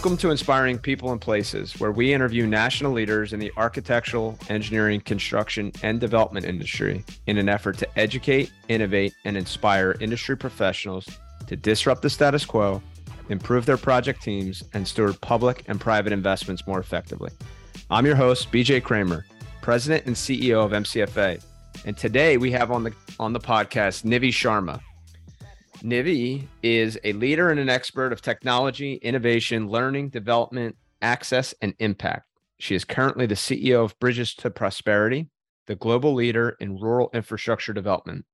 Welcome to Inspiring People and Places, where we interview national leaders in the architectural, engineering, construction, and development industry in an effort to educate, innovate, and inspire industry professionals to disrupt the status quo, improve their project teams, and steward public and private investments more effectively. I'm your host, BJ Kramer, President and CEO of MCFA. And today we have on the on the podcast Nivi Sharma. Nivi is a leader and an expert of technology, innovation, learning, development, access, and impact. She is currently the CEO of Bridges to Prosperity, the global leader in rural infrastructure development.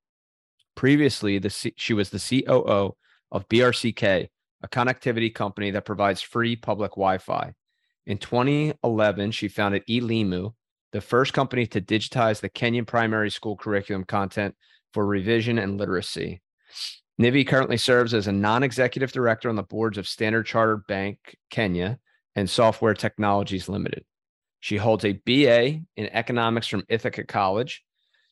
Previously, C- she was the COO of BRCK, a connectivity company that provides free public Wi Fi. In 2011, she founded eLimu, the first company to digitize the Kenyan primary school curriculum content for revision and literacy. Nivi currently serves as a non executive director on the boards of Standard Chartered Bank Kenya and Software Technologies Limited. She holds a BA in economics from Ithaca College.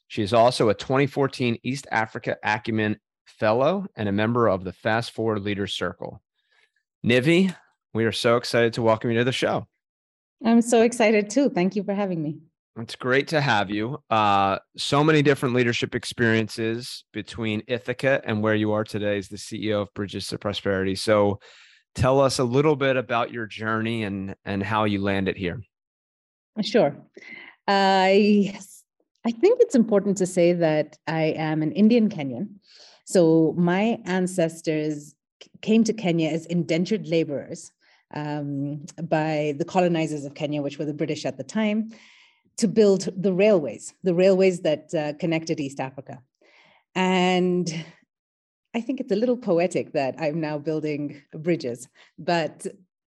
She is also a 2014 East Africa Acumen Fellow and a member of the Fast Forward Leaders Circle. Nivi, we are so excited to welcome you to the show. I'm so excited too. Thank you for having me. It's great to have you. Uh, so many different leadership experiences between Ithaca and where you are today as the CEO of Bridges to Prosperity. So, tell us a little bit about your journey and and how you landed here. Sure. I I think it's important to say that I am an Indian Kenyan. So my ancestors came to Kenya as indentured laborers um, by the colonizers of Kenya, which were the British at the time to build the railways, the railways that uh, connected East Africa. And I think it's a little poetic that I'm now building bridges, but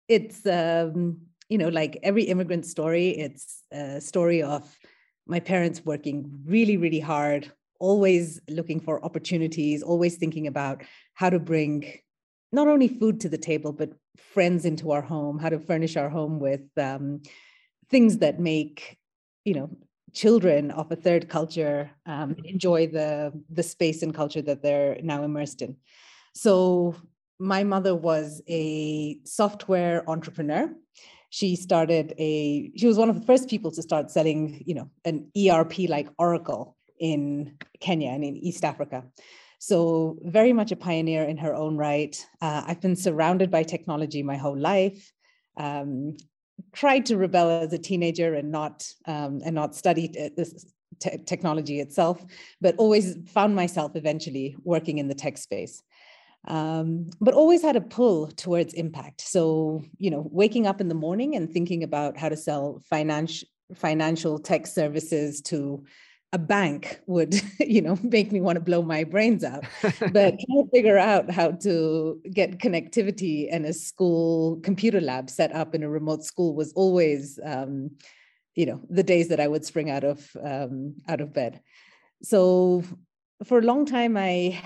it's, um, you know, like every immigrant story, it's a story of my parents working really, really hard, always looking for opportunities, always thinking about how to bring not only food to the table, but friends into our home, how to furnish our home with um, things that make you know children of a third culture um, enjoy the the space and culture that they're now immersed in. So my mother was a software entrepreneur. She started a she was one of the first people to start selling you know an erp like oracle in kenya and in east africa. So very much a pioneer in her own right. Uh, i've been surrounded by technology my whole life. Um, tried to rebel as a teenager and not um, and not study this te- technology itself, but always found myself eventually working in the tech space. Um, but always had a pull towards impact. So you know, waking up in the morning and thinking about how to sell financial financial tech services to a bank would you know make me want to blow my brains out. But trying to figure out how to get connectivity and a school computer lab set up in a remote school was always um, you know the days that i would spring out of um, out of bed. So for a long time i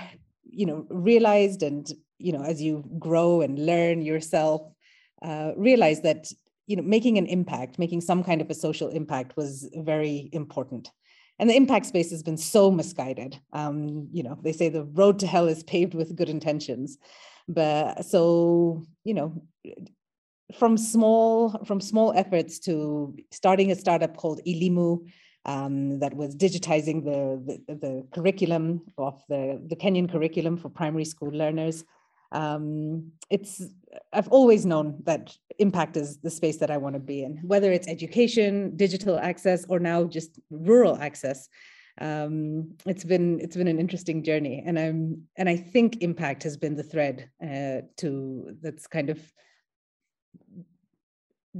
you know realized and you know as you grow and learn yourself uh, realize that you know making an impact making some kind of a social impact was very important and the impact space has been so misguided. Um, you know, they say the road to hell is paved with good intentions, but so you know, from small from small efforts to starting a startup called eLimu. Um, that was digitizing the, the, the curriculum of the, the Kenyan curriculum for primary school learners um, it's i've always known that impact is the space that i want to be in whether it's education digital access or now just rural access um, it's been it's been an interesting journey and i'm and i think impact has been the thread uh, to that's kind of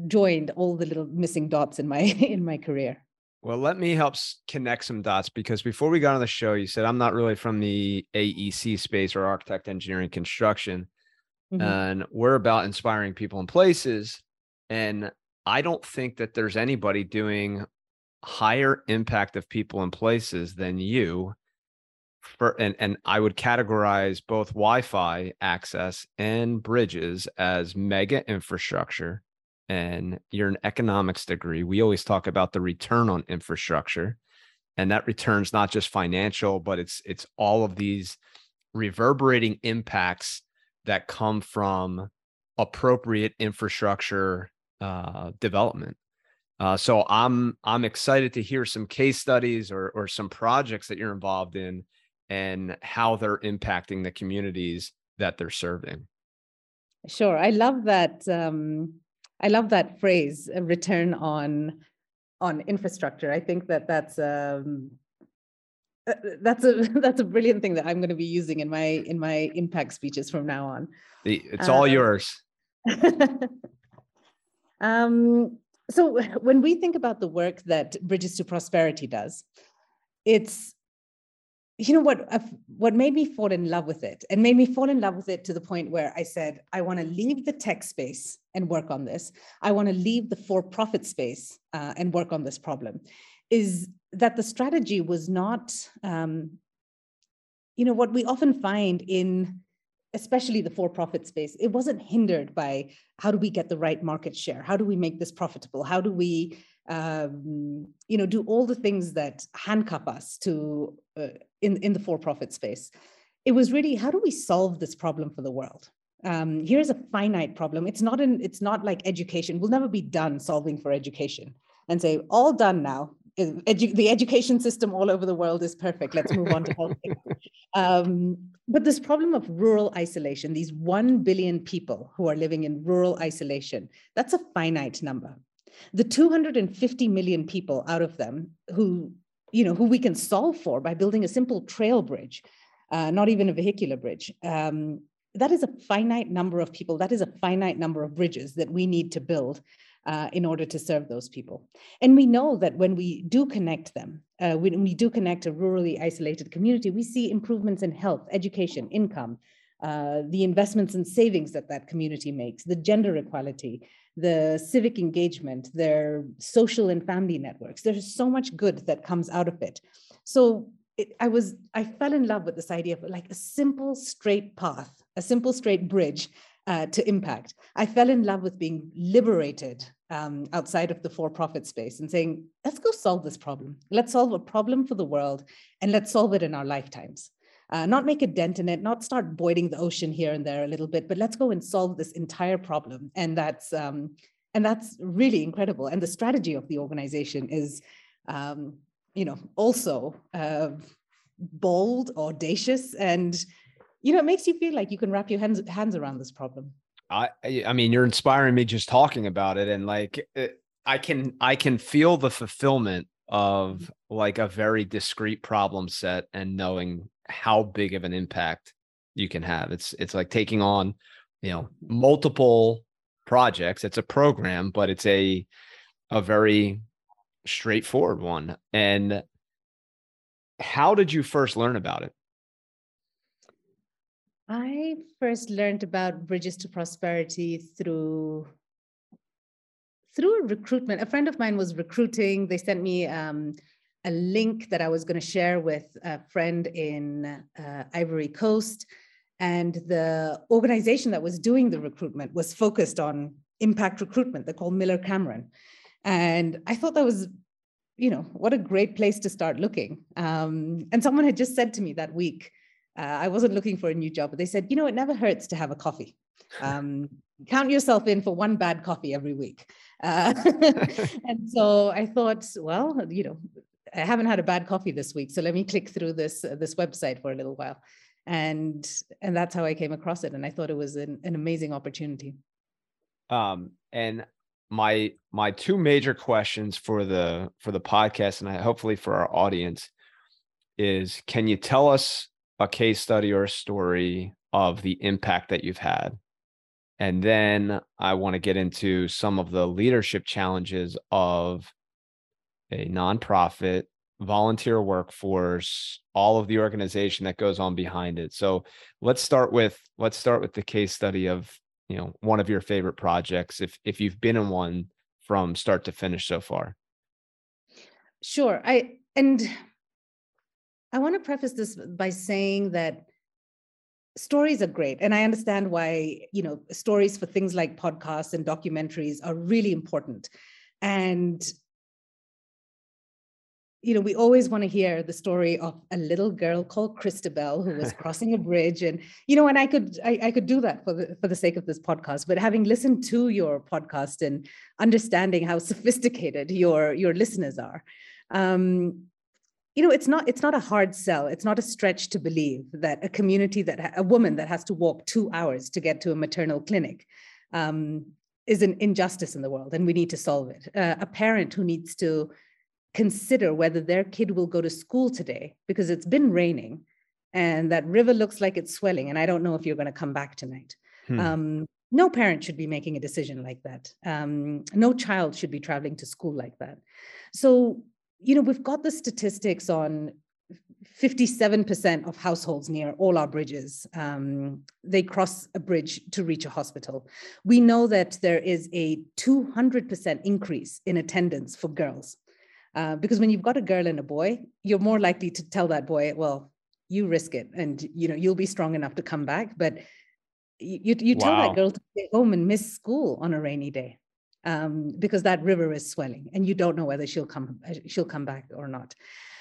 joined all the little missing dots in my in my career well, let me help connect some dots because before we got on the show, you said I'm not really from the AEC space or architect, engineering, construction. Mm-hmm. And we're about inspiring people and places. And I don't think that there's anybody doing higher impact of people and places than you. For, and, and I would categorize both Wi Fi access and bridges as mega infrastructure and you're an economics degree, we always talk about the return on infrastructure. And that returns not just financial, but it's it's all of these reverberating impacts that come from appropriate infrastructure uh, development. Uh, so I'm I'm excited to hear some case studies or or some projects that you're involved in and how they're impacting the communities that they're serving. Sure, I love that. Um, I love that phrase, "return on on infrastructure." I think that that's um, that's a that's a brilliant thing that I'm going to be using in my in my impact speeches from now on. It's all uh, yours. um, so when we think about the work that Bridges to Prosperity does, it's you know what what made me fall in love with it and made me fall in love with it to the point where i said i want to leave the tech space and work on this i want to leave the for profit space uh, and work on this problem is that the strategy was not um, you know what we often find in especially the for-profit space, it wasn't hindered by how do we get the right market share? How do we make this profitable? How do we, um, you know, do all the things that handcuff us to uh, in in the for-profit space? It was really how do we solve this problem for the world? Um, here's a finite problem. It's not in. It's not like education. We'll never be done solving for education and say all done now edu- the education system all over the world is perfect. Let's move on to healthcare. Um, but this problem of rural isolation, these 1 billion people who are living in rural isolation, that's a finite number. The 250 million people out of them who, you know, who we can solve for by building a simple trail bridge, uh, not even a vehicular bridge, um, that is a finite number of people. That is a finite number of bridges that we need to build uh, in order to serve those people. And we know that when we do connect them, uh, when we do connect a rurally isolated community, we see improvements in health, education, income, uh, the investments and savings that that community makes, the gender equality, the civic engagement, their social and family networks. There's so much good that comes out of it. So it, I was, I fell in love with this idea of like a simple straight path, a simple straight bridge uh, to impact. I fell in love with being liberated um, outside of the for profit space and saying, let's go solve this problem. Let's solve a problem for the world and let's solve it in our lifetimes. Uh, not make a dent in it, not start boiling the ocean here and there a little bit, but let's go and solve this entire problem. And that's um, and that's really incredible. And the strategy of the organization is, um, you know, also uh, bold, audacious, and you know, it makes you feel like you can wrap your hands hands around this problem. I I mean, you're inspiring me just talking about it, and like it, eh, I can I can feel the fulfillment of like a very discrete problem set and knowing how big of an impact you can have. It's it's like taking on, you know, multiple projects. It's a program, but it's a a very straightforward one. And how did you first learn about it? I first learned about Bridges to Prosperity through through recruitment. A friend of mine was recruiting. They sent me um, a link that I was going to share with a friend in uh, Ivory Coast, and the organization that was doing the recruitment was focused on impact recruitment. They're called Miller Cameron, and I thought that was you know what a great place to start looking um, and someone had just said to me that week uh, I wasn't looking for a new job, but they said, you know, it never hurts to have a coffee. Um, count yourself in for one bad coffee every week. Uh, and so I thought, well, you know, I haven't had a bad coffee this week, so let me click through this uh, this website for a little while, and and that's how I came across it, and I thought it was an, an amazing opportunity. Um, and my my two major questions for the for the podcast, and I, hopefully for our audience, is can you tell us a case study or a story of the impact that you've had. And then I want to get into some of the leadership challenges of a nonprofit, volunteer workforce, all of the organization that goes on behind it. So let's start with let's start with the case study of, you know, one of your favorite projects if if you've been in one from start to finish so far. Sure. I and I want to preface this by saying that stories are great and i understand why you know stories for things like podcasts and documentaries are really important and you know, we always want to hear the story of a little girl called Christabel who was crossing a bridge, and you know, and I could I, I could do that for the for the sake of this podcast. But having listened to your podcast and understanding how sophisticated your your listeners are, um, you know, it's not it's not a hard sell. It's not a stretch to believe that a community that a woman that has to walk two hours to get to a maternal clinic um, is an injustice in the world, and we need to solve it. Uh, a parent who needs to consider whether their kid will go to school today because it's been raining and that river looks like it's swelling and i don't know if you're going to come back tonight hmm. um, no parent should be making a decision like that um, no child should be traveling to school like that so you know we've got the statistics on 57% of households near all our bridges um, they cross a bridge to reach a hospital we know that there is a 200% increase in attendance for girls uh, because when you've got a girl and a boy, you're more likely to tell that boy, well, you risk it and you know you'll be strong enough to come back. But you, you wow. tell that girl to stay home and miss school on a rainy day um, because that river is swelling and you don't know whether she'll come she'll come back or not.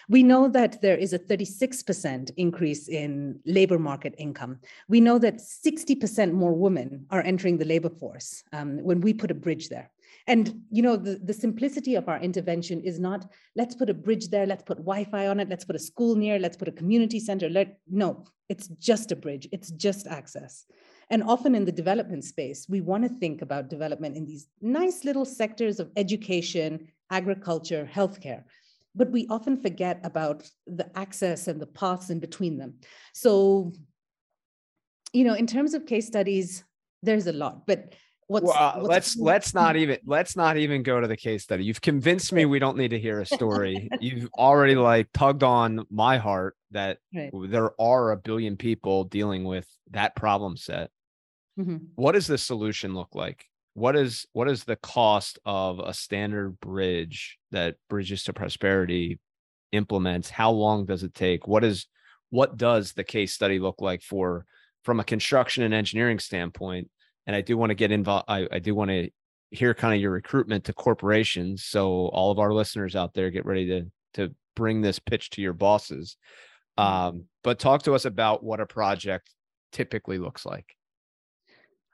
We know that there is a 36% increase in labor market income. We know that 60% more women are entering the labor force um, when we put a bridge there. And you know, the, the simplicity of our intervention is not let's put a bridge there, let's put Wi-Fi on it, let's put a school near, let's put a community center. Let no, it's just a bridge, it's just access. And often in the development space, we want to think about development in these nice little sectors of education, agriculture, healthcare. But we often forget about the access and the paths in between them. So, you know, in terms of case studies, there's a lot, but What's, well, uh, what's let's let's not even let's not even go to the case study. You've convinced me we don't need to hear a story. You've already like tugged on my heart that right. there are a billion people dealing with that problem set. Mm-hmm. What does the solution look like? What is what is the cost of a standard bridge that Bridges to Prosperity implements? How long does it take? What is what does the case study look like for from a construction and engineering standpoint? and I do want to get involved. I, I do want to hear kind of your recruitment to corporations. So all of our listeners out there, get ready to to bring this pitch to your bosses. Mm-hmm. Um, but talk to us about what a project typically looks like.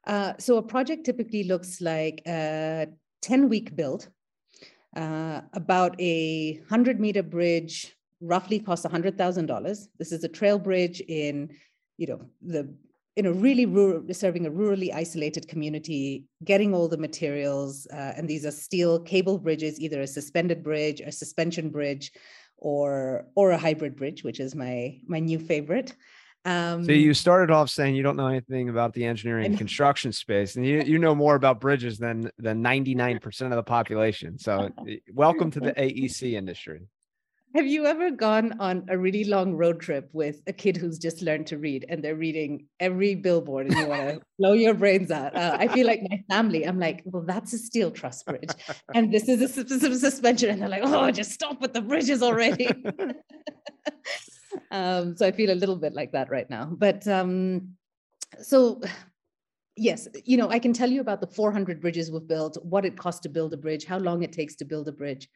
Uh, so a project typically looks like a 10 week build, uh, about a 100 meter bridge roughly costs $100,000. This is a trail bridge in, you know, the in a really rural, serving a rurally isolated community, getting all the materials, uh, and these are steel cable bridges, either a suspended bridge, a suspension bridge, or or a hybrid bridge, which is my my new favorite. Um, so you started off saying you don't know anything about the engineering and construction space, and you you know more about bridges than than ninety nine percent of the population. So welcome to the AEC industry. Have you ever gone on a really long road trip with a kid who's just learned to read and they're reading every billboard and you want to blow your brains out? Uh, I feel like my family, I'm like, well, that's a steel truss bridge and this is a suspension. And they're like, oh, just stop with the bridges already. Um, so I feel a little bit like that right now. But um, so yes, you know, I can tell you about the 400 bridges we've built, what it costs to build a bridge, how long it takes to build a bridge.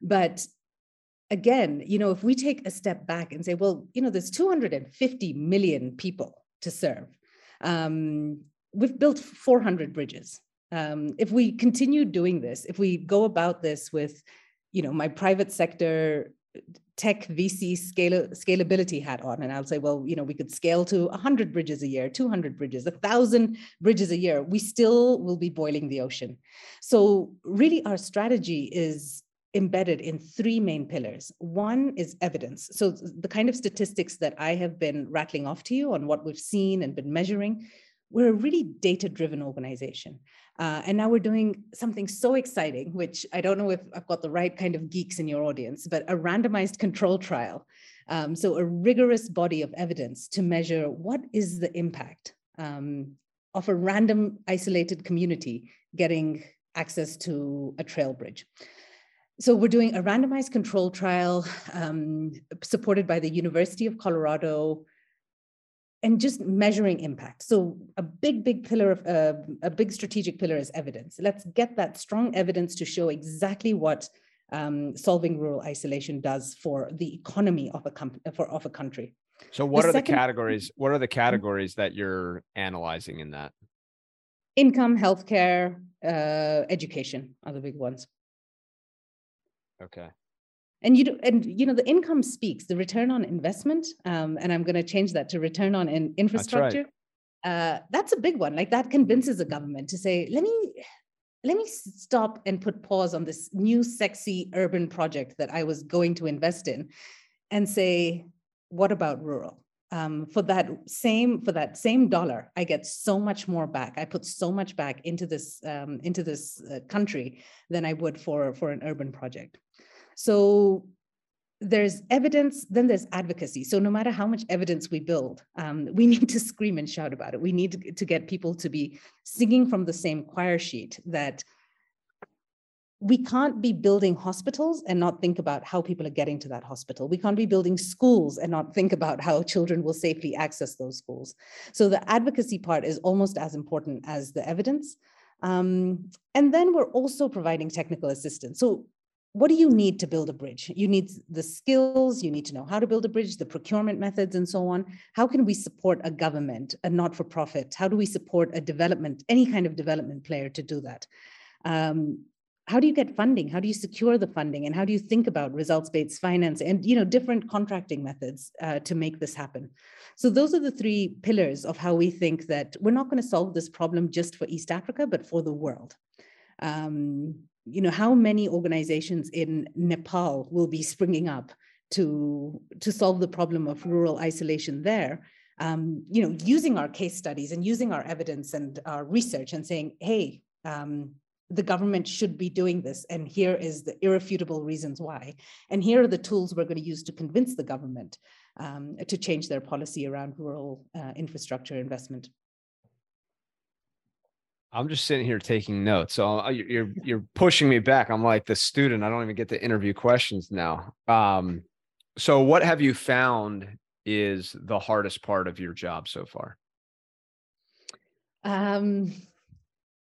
But again, you know, if we take a step back and say, well, you know, there's 250 million people to serve. Um, we've built 400 bridges. Um, if we continue doing this, if we go about this with, you know, my private sector tech VC scale, scalability hat on, and I'll say, well, you know, we could scale to 100 bridges a year, 200 bridges, 1,000 bridges a year, we still will be boiling the ocean. So really our strategy is embedded in three main pillars. One is evidence. So the kind of statistics that I have been rattling off to you on what we've seen and been measuring, we're a really data-driven organization. Uh, and now we're doing something so exciting, which I don't know if I've got the right kind of geeks in your audience, but a randomized control trial. Um, so a rigorous body of evidence to measure what is the impact um, of a random isolated community getting access to a trail bridge so we're doing a randomized control trial um, supported by the University of Colorado and just measuring impact. So a big, big pillar of uh, a big strategic pillar is evidence. Let's get that strong evidence to show exactly what um, solving rural isolation does for the economy of a com- for of a country. So what the are second- the categories? What are the mm-hmm. categories that you're analyzing in that? Income, healthcare, uh, education are the big ones. Okay. And you do, and you know the income speaks the return on investment, um, and I'm going to change that to return on in infrastructure. That's, right. uh, that's a big one. Like that convinces a government to say, let me let me stop and put pause on this new sexy urban project that I was going to invest in, and say, what about rural? Um, for that same for that same dollar, I get so much more back. I put so much back into this um, into this uh, country than I would for for an urban project. So there's evidence, then there's advocacy. So no matter how much evidence we build, um, we need to scream and shout about it. We need to get people to be singing from the same choir sheet that we can't be building hospitals and not think about how people are getting to that hospital. We can't be building schools and not think about how children will safely access those schools. So the advocacy part is almost as important as the evidence. Um, and then we're also providing technical assistance. So what do you need to build a bridge? You need the skills, you need to know how to build a bridge, the procurement methods, and so on. How can we support a government, a not for profit? How do we support a development, any kind of development player to do that? Um, how do you get funding? How do you secure the funding? And how do you think about results-based finance and you know different contracting methods uh, to make this happen? So those are the three pillars of how we think that we're not going to solve this problem just for East Africa, but for the world. Um, you know, how many organizations in Nepal will be springing up to, to solve the problem of rural isolation there? Um, you know, using our case studies and using our evidence and our research and saying, hey, um, the government should be doing this, and here is the irrefutable reasons why. And here are the tools we're going to use to convince the government um, to change their policy around rural uh, infrastructure investment. I'm just sitting here taking notes. So you're you're pushing me back. I'm like the student. I don't even get to interview questions now. Um, so what have you found is the hardest part of your job so far? Um,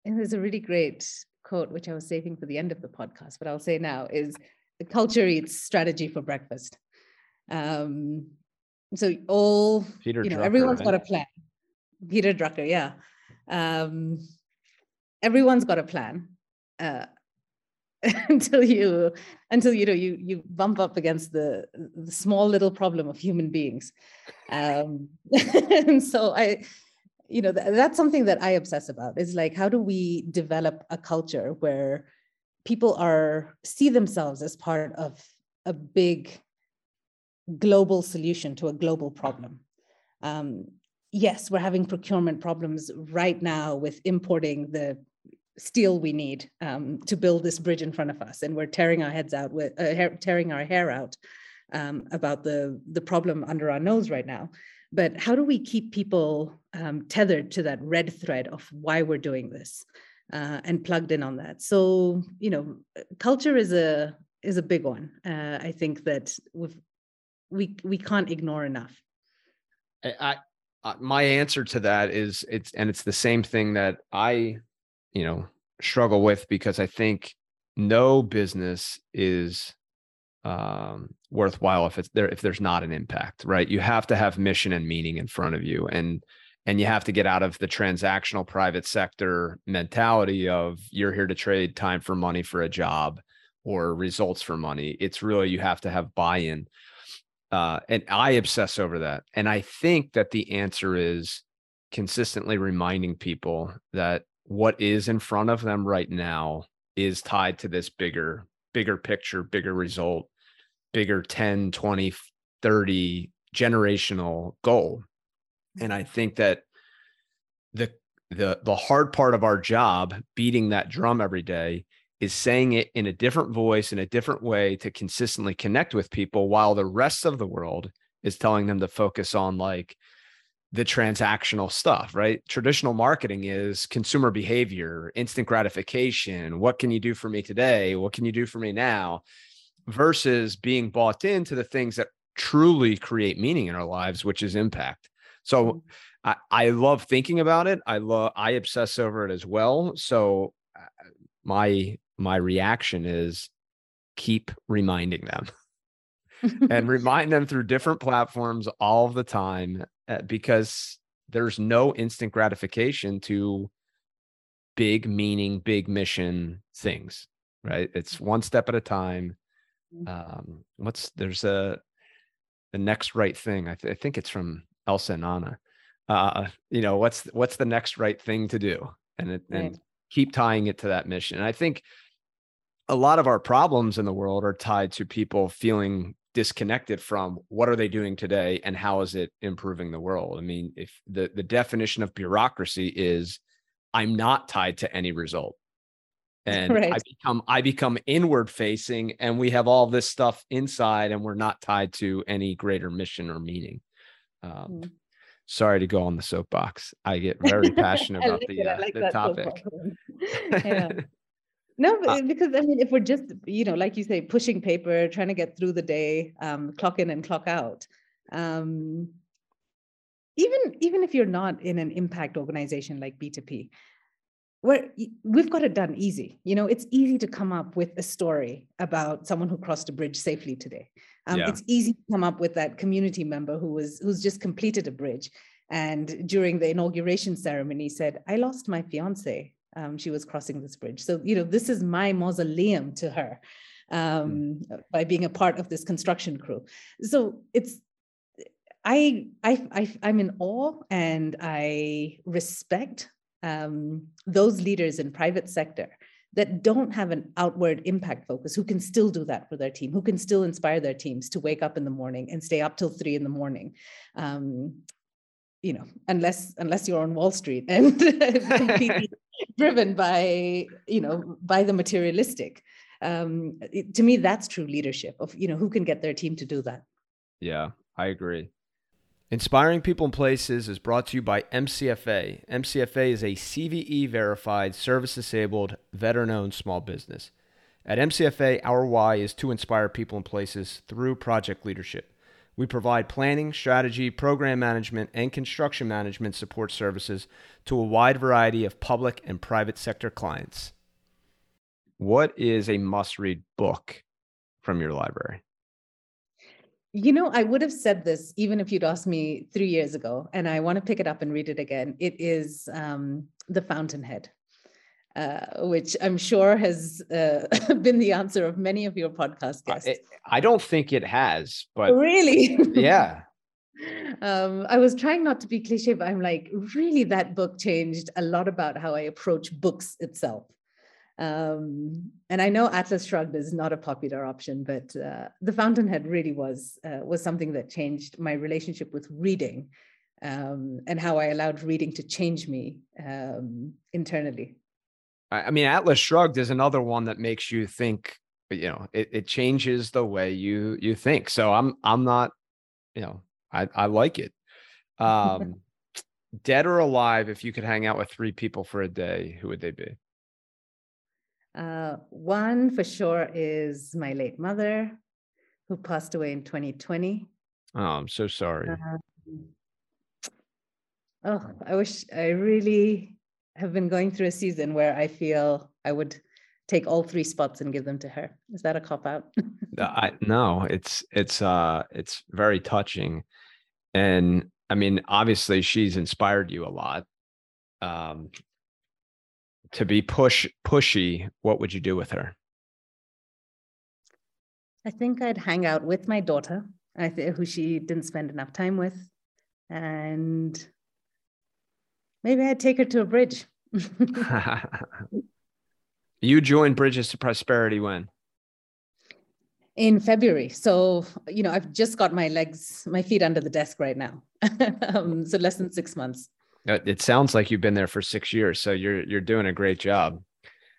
and there's a really great quote which I was saving for the end of the podcast, but I'll say now is the culture eats strategy for breakfast. Um, so all Peter you know, Drucker, everyone's right? got a plan. Peter Drucker, yeah. Um, everyone's got a plan uh, until you until you know you you bump up against the, the small little problem of human beings. Um, and so i you know th- that's something that i obsess about is like how do we develop a culture where people are see themselves as part of a big global solution to a global problem? Um, yes, we're having procurement problems right now with importing the steel we need um, to build this bridge in front of us, and we're tearing our heads out with uh, hair, tearing our hair out um, about the the problem under our nose right now. But how do we keep people um, tethered to that red thread of why we're doing this uh, and plugged in on that? So you know, culture is a is a big one. Uh, I think that we we we can't ignore enough. I, my answer to that is it's and it's the same thing that I, you know, struggle with because I think no business is um, worthwhile if it's there if there's not an impact, right? You have to have mission and meaning in front of you, and and you have to get out of the transactional private sector mentality of you're here to trade time for money for a job or results for money. It's really you have to have buy-in. Uh, and I obsess over that. And I think that the answer is consistently reminding people that what is in front of them right now is tied to this bigger, bigger picture, bigger result, bigger 10, 20, 30 generational goal. And I think that the the the hard part of our job beating that drum every day is saying it in a different voice in a different way to consistently connect with people while the rest of the world is telling them to focus on like the transactional stuff right? Traditional marketing is consumer behavior instant gratification what can you do for me today? What can you do for me now? versus being bought into the things that truly create meaning in our lives which is impact. So mm-hmm. I, I love thinking about it. I love i obsess over it as well. So uh, my my reaction is keep reminding them and remind them through different platforms all the time uh, because there's no instant gratification to big meaning, big mission things, right? It's one step at a time. Mm. Um, what's there's a the next right thing. I, th- I think it's from Elsa and Anna. Uh, you know, what's what's the next right thing to do, and it, right. and keep tying it to that mission. And I think a lot of our problems in the world are tied to people feeling disconnected from what are they doing today and how is it improving the world. I mean if the the definition of bureaucracy is i'm not tied to any result. And right. i become i become inward facing and we have all this stuff inside and we're not tied to any greater mission or meaning. Um, mm. sorry to go on the soapbox. I get very passionate about the, uh, like the topic. yeah. No, uh, because I mean, if we're just, you know, like you say, pushing paper, trying to get through the day, um, clock in and clock out. Um, even even if you're not in an impact organization like B2P, where we've got it done easy. You know, it's easy to come up with a story about someone who crossed a bridge safely today. Um, yeah. It's easy to come up with that community member who was who's just completed a bridge and during the inauguration ceremony said, "I lost my fiance um, she was crossing this bridge. So, you know, this is my mausoleum to her um, mm. by being a part of this construction crew. So it's, I, I, I, I'm in awe and I respect um, those leaders in private sector that don't have an outward impact focus who can still do that for their team who can still inspire their teams to wake up in the morning and stay up till three in the morning um, you know unless unless you're on wall street and completely driven by you know by the materialistic. Um, it, to me that's true leadership of you know who can get their team to do that. Yeah i agree. Inspiring people and places is brought to you by mcfa mcfa is a cve verified service disabled veteran owned small business. At mcfa our why is to inspire people and places through project leadership we provide planning, strategy, program management, and construction management support services to a wide variety of public and private sector clients. What is a must read book from your library? You know, I would have said this even if you'd asked me three years ago, and I want to pick it up and read it again. It is um, The Fountainhead uh, which I'm sure has uh, been the answer of many of your podcast guests. I, I don't think it has, but really, yeah. Um, I was trying not to be cliche, but I'm like, really, that book changed a lot about how I approach books itself. Um, and I know Atlas Shrugged is not a popular option, but uh, The Fountainhead really was uh, was something that changed my relationship with reading um, and how I allowed reading to change me um, internally. I mean, Atlas Shrugged is another one that makes you think. You know, it, it changes the way you you think. So I'm I'm not, you know, I I like it. Um, dead or alive, if you could hang out with three people for a day, who would they be? Uh, one for sure is my late mother, who passed away in 2020. Oh, I'm so sorry. Uh, oh, I wish I really have been going through a season where I feel I would take all three spots and give them to her. Is that a cop out? I no, it's it's uh it's very touching. And I mean, obviously she's inspired you a lot. Um to be push pushy, what would you do with her? I think I'd hang out with my daughter, I th- who she didn't spend enough time with, and maybe I'd take her to a bridge. you joined Bridges to Prosperity when? In February. So, you know, I've just got my legs, my feet under the desk right now. um, so less than six months. It sounds like you've been there for six years. So you're you're doing a great job.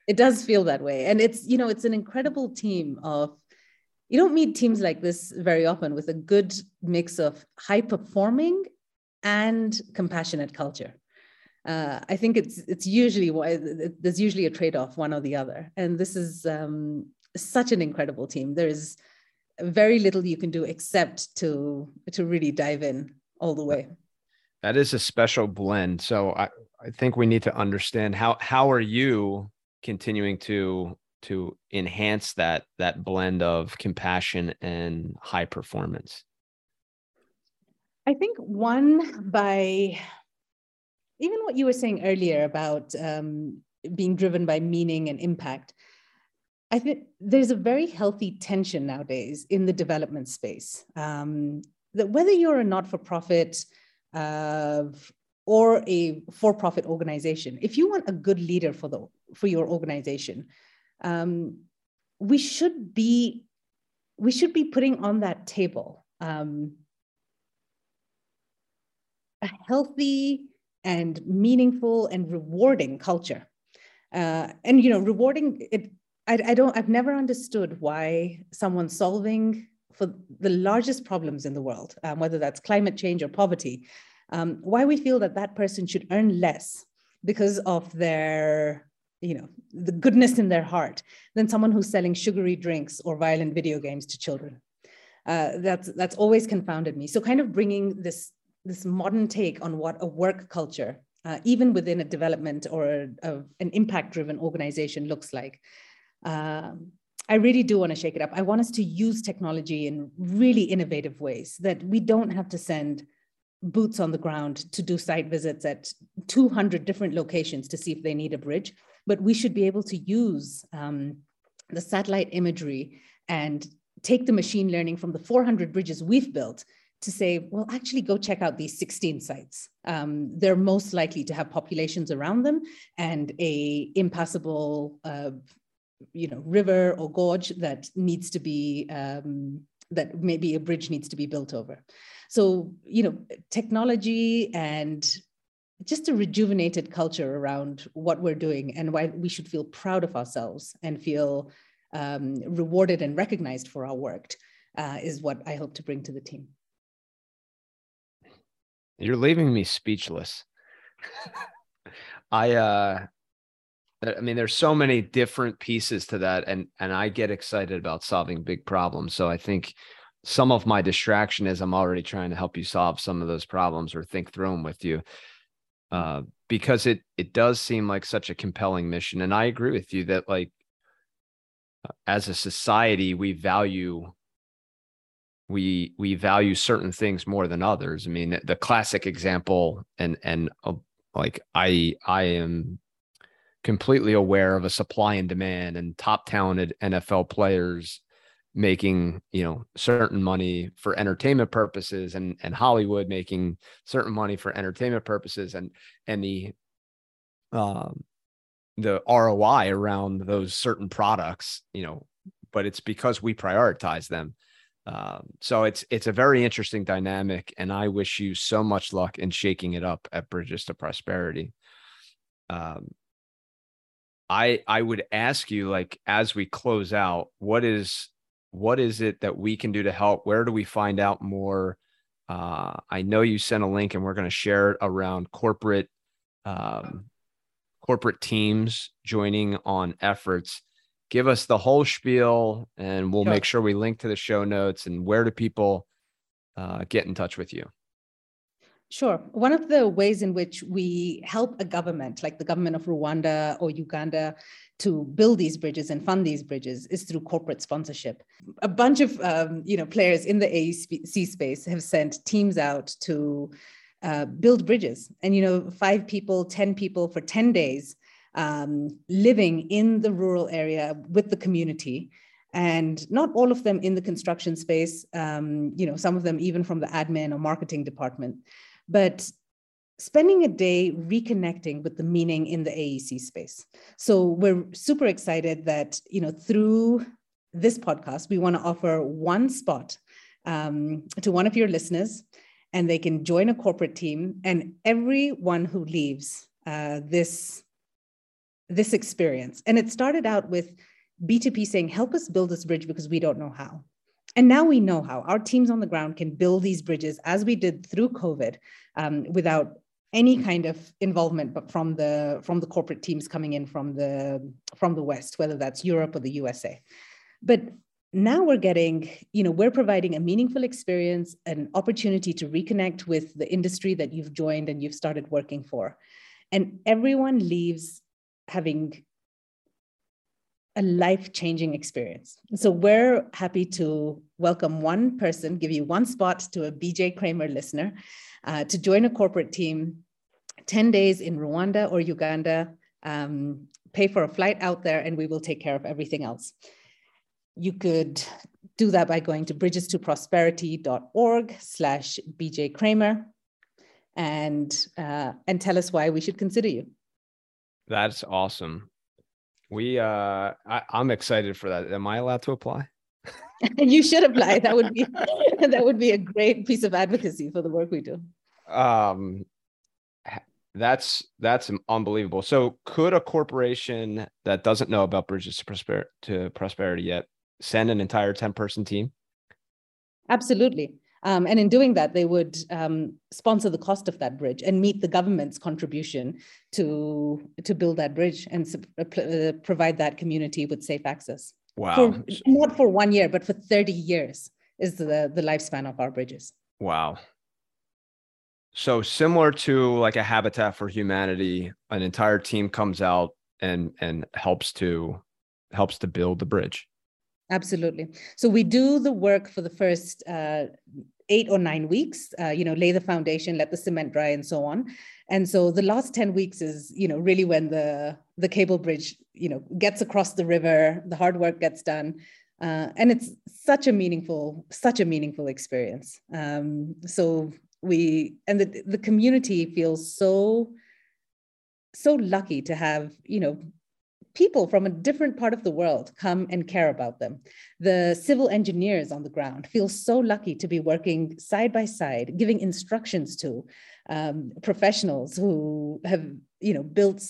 It does feel that way. And it's, you know, it's an incredible team of you don't meet teams like this very often with a good mix of high performing and compassionate culture uh, I think it's it's usually there's usually a trade off, one or the other, and this is um, such an incredible team. There is very little you can do except to to really dive in all the way. That is a special blend. So I, I think we need to understand how how are you continuing to to enhance that that blend of compassion and high performance? I think one by even what you were saying earlier about um, being driven by meaning and impact. I think there's a very healthy tension nowadays in the development space. Um, that whether you're a not-for-profit uh, or a for-profit organization, if you want a good leader for the for your organization, um, we should be we should be putting on that table um, a healthy and meaningful and rewarding culture. Uh, and you know, rewarding it. I, I don't. I've never understood why someone solving for the largest problems in the world, um, whether that's climate change or poverty, um, why we feel that that person should earn less because of their you know the goodness in their heart than someone who's selling sugary drinks or violent video games to children uh, that's that's always confounded me so kind of bringing this this modern take on what a work culture uh, even within a development or a, a, an impact driven organization looks like um, I really do want to shake it up. I want us to use technology in really innovative ways that we don't have to send boots on the ground to do site visits at 200 different locations to see if they need a bridge but we should be able to use um, the satellite imagery and take the machine learning from the 400 bridges we've built to say, well, actually go check out these 16 sites. Um, they're most likely to have populations around them and a impassable, uh, you know, river or gorge that needs to be, um, that maybe a bridge needs to be built over. So, you know, technology and just a rejuvenated culture around what we're doing and why we should feel proud of ourselves and feel um, rewarded and recognized for our work uh, is what I hope to bring to the team. You're leaving me speechless. I uh I mean there's so many different pieces to that and and I get excited about solving big problems. So I think some of my distraction is I'm already trying to help you solve some of those problems or think through them with you uh, because it it does seem like such a compelling mission. And I agree with you that like uh, as a society we value we we value certain things more than others. I mean, the classic example, and and uh, like I I am completely aware of a supply and demand and top talented NFL players making you know certain money for entertainment purposes and and Hollywood making certain money for entertainment purposes and and the um the ROI around those certain products you know but it's because we prioritize them um, so it's it's a very interesting dynamic and I wish you so much luck in shaking it up at Bridges to Prosperity um I I would ask you like as we close out what is what is it that we can do to help? Where do we find out more? Uh, I know you sent a link, and we're going to share it around corporate um, corporate teams joining on efforts. Give us the whole spiel, and we'll sure. make sure we link to the show notes. And where do people uh, get in touch with you? Sure. One of the ways in which we help a government, like the government of Rwanda or Uganda, to build these bridges and fund these bridges is through corporate sponsorship. A bunch of um, you know players in the AEC space have sent teams out to uh, build bridges, and you know five people, ten people for ten days, um, living in the rural area with the community and not all of them in the construction space um, you know some of them even from the admin or marketing department but spending a day reconnecting with the meaning in the AEC space. So we're super excited that, you know, through this podcast, we want to offer one spot um, to one of your listeners, and they can join a corporate team. And everyone who leaves uh, this this experience, and it started out with B2P saying, "Help us build this bridge because we don't know how." And now we know how. Our teams on the ground can build these bridges as we did through COVID um, without any kind of involvement but from the from the corporate teams coming in from the from the west whether that's europe or the usa but now we're getting you know we're providing a meaningful experience an opportunity to reconnect with the industry that you've joined and you've started working for. And everyone leaves having a life changing experience. So we're happy to welcome one person, give you one spot to a BJ Kramer listener uh, to join a corporate team 10 days in Rwanda or Uganda, um, pay for a flight out there, and we will take care of everything else. You could do that by going to bridgestoprosperity.org slash BJ Kramer and, uh, and tell us why we should consider you. That's awesome. We, uh, I, I'm excited for that. Am I allowed to apply? you should apply. That would be, that would be a great piece of advocacy for the work we do. Um, that's that's unbelievable. So, could a corporation that doesn't know about Bridges to, Prosper- to Prosperity yet send an entire ten person team? Absolutely. Um, and in doing that, they would um, sponsor the cost of that bridge and meet the government's contribution to to build that bridge and uh, uh, provide that community with safe access. Wow! For, not for one year, but for thirty years is the the lifespan of our bridges. Wow! So similar to like a Habitat for Humanity, an entire team comes out and and helps to helps to build the bridge. Absolutely. So we do the work for the first uh, eight or nine weeks. Uh, you know, lay the foundation, let the cement dry, and so on. And so the last ten weeks is you know really when the the cable bridge you know gets across the river, the hard work gets done. Uh, and it's such a meaningful, such a meaningful experience. Um, so we and the, the community feels so so lucky to have you know people from a different part of the world come and care about them. The civil engineers on the ground feel so lucky to be working side by side giving instructions to um, professionals who have you know built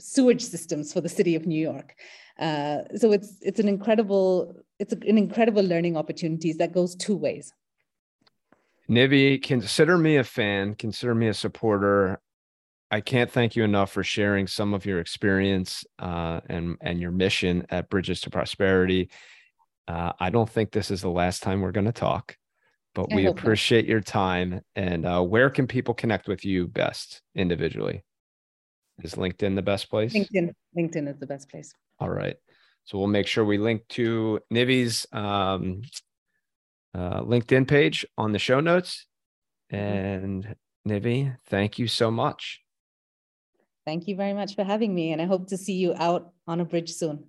sewage systems for the city of new york. Uh, so it's it's an incredible it's an incredible learning opportunities that goes two ways. Nivi, consider me a fan, consider me a supporter. I can't thank you enough for sharing some of your experience uh, and and your mission at Bridges to Prosperity. Uh, I don't think this is the last time we're going to talk, but we appreciate your time. And uh, where can people connect with you best individually? Is LinkedIn the best place? LinkedIn. LinkedIn is the best place. All right. So we'll make sure we link to Nivi's um, uh, LinkedIn page on the show notes. Mm-hmm. And Nivi, thank you so much. Thank you very much for having me. And I hope to see you out on a bridge soon.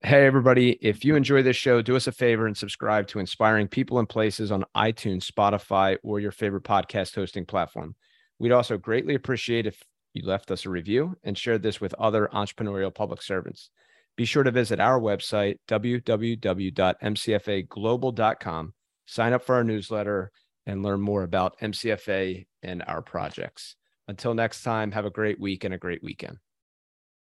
Hey, everybody. If you enjoy this show, do us a favor and subscribe to Inspiring People and Places on iTunes, Spotify, or your favorite podcast hosting platform. We'd also greatly appreciate if you left us a review and shared this with other entrepreneurial public servants. Be sure to visit our website, www.mcfaglobal.com, sign up for our newsletter, and learn more about MCFA and our projects. Until next time, have a great week and a great weekend.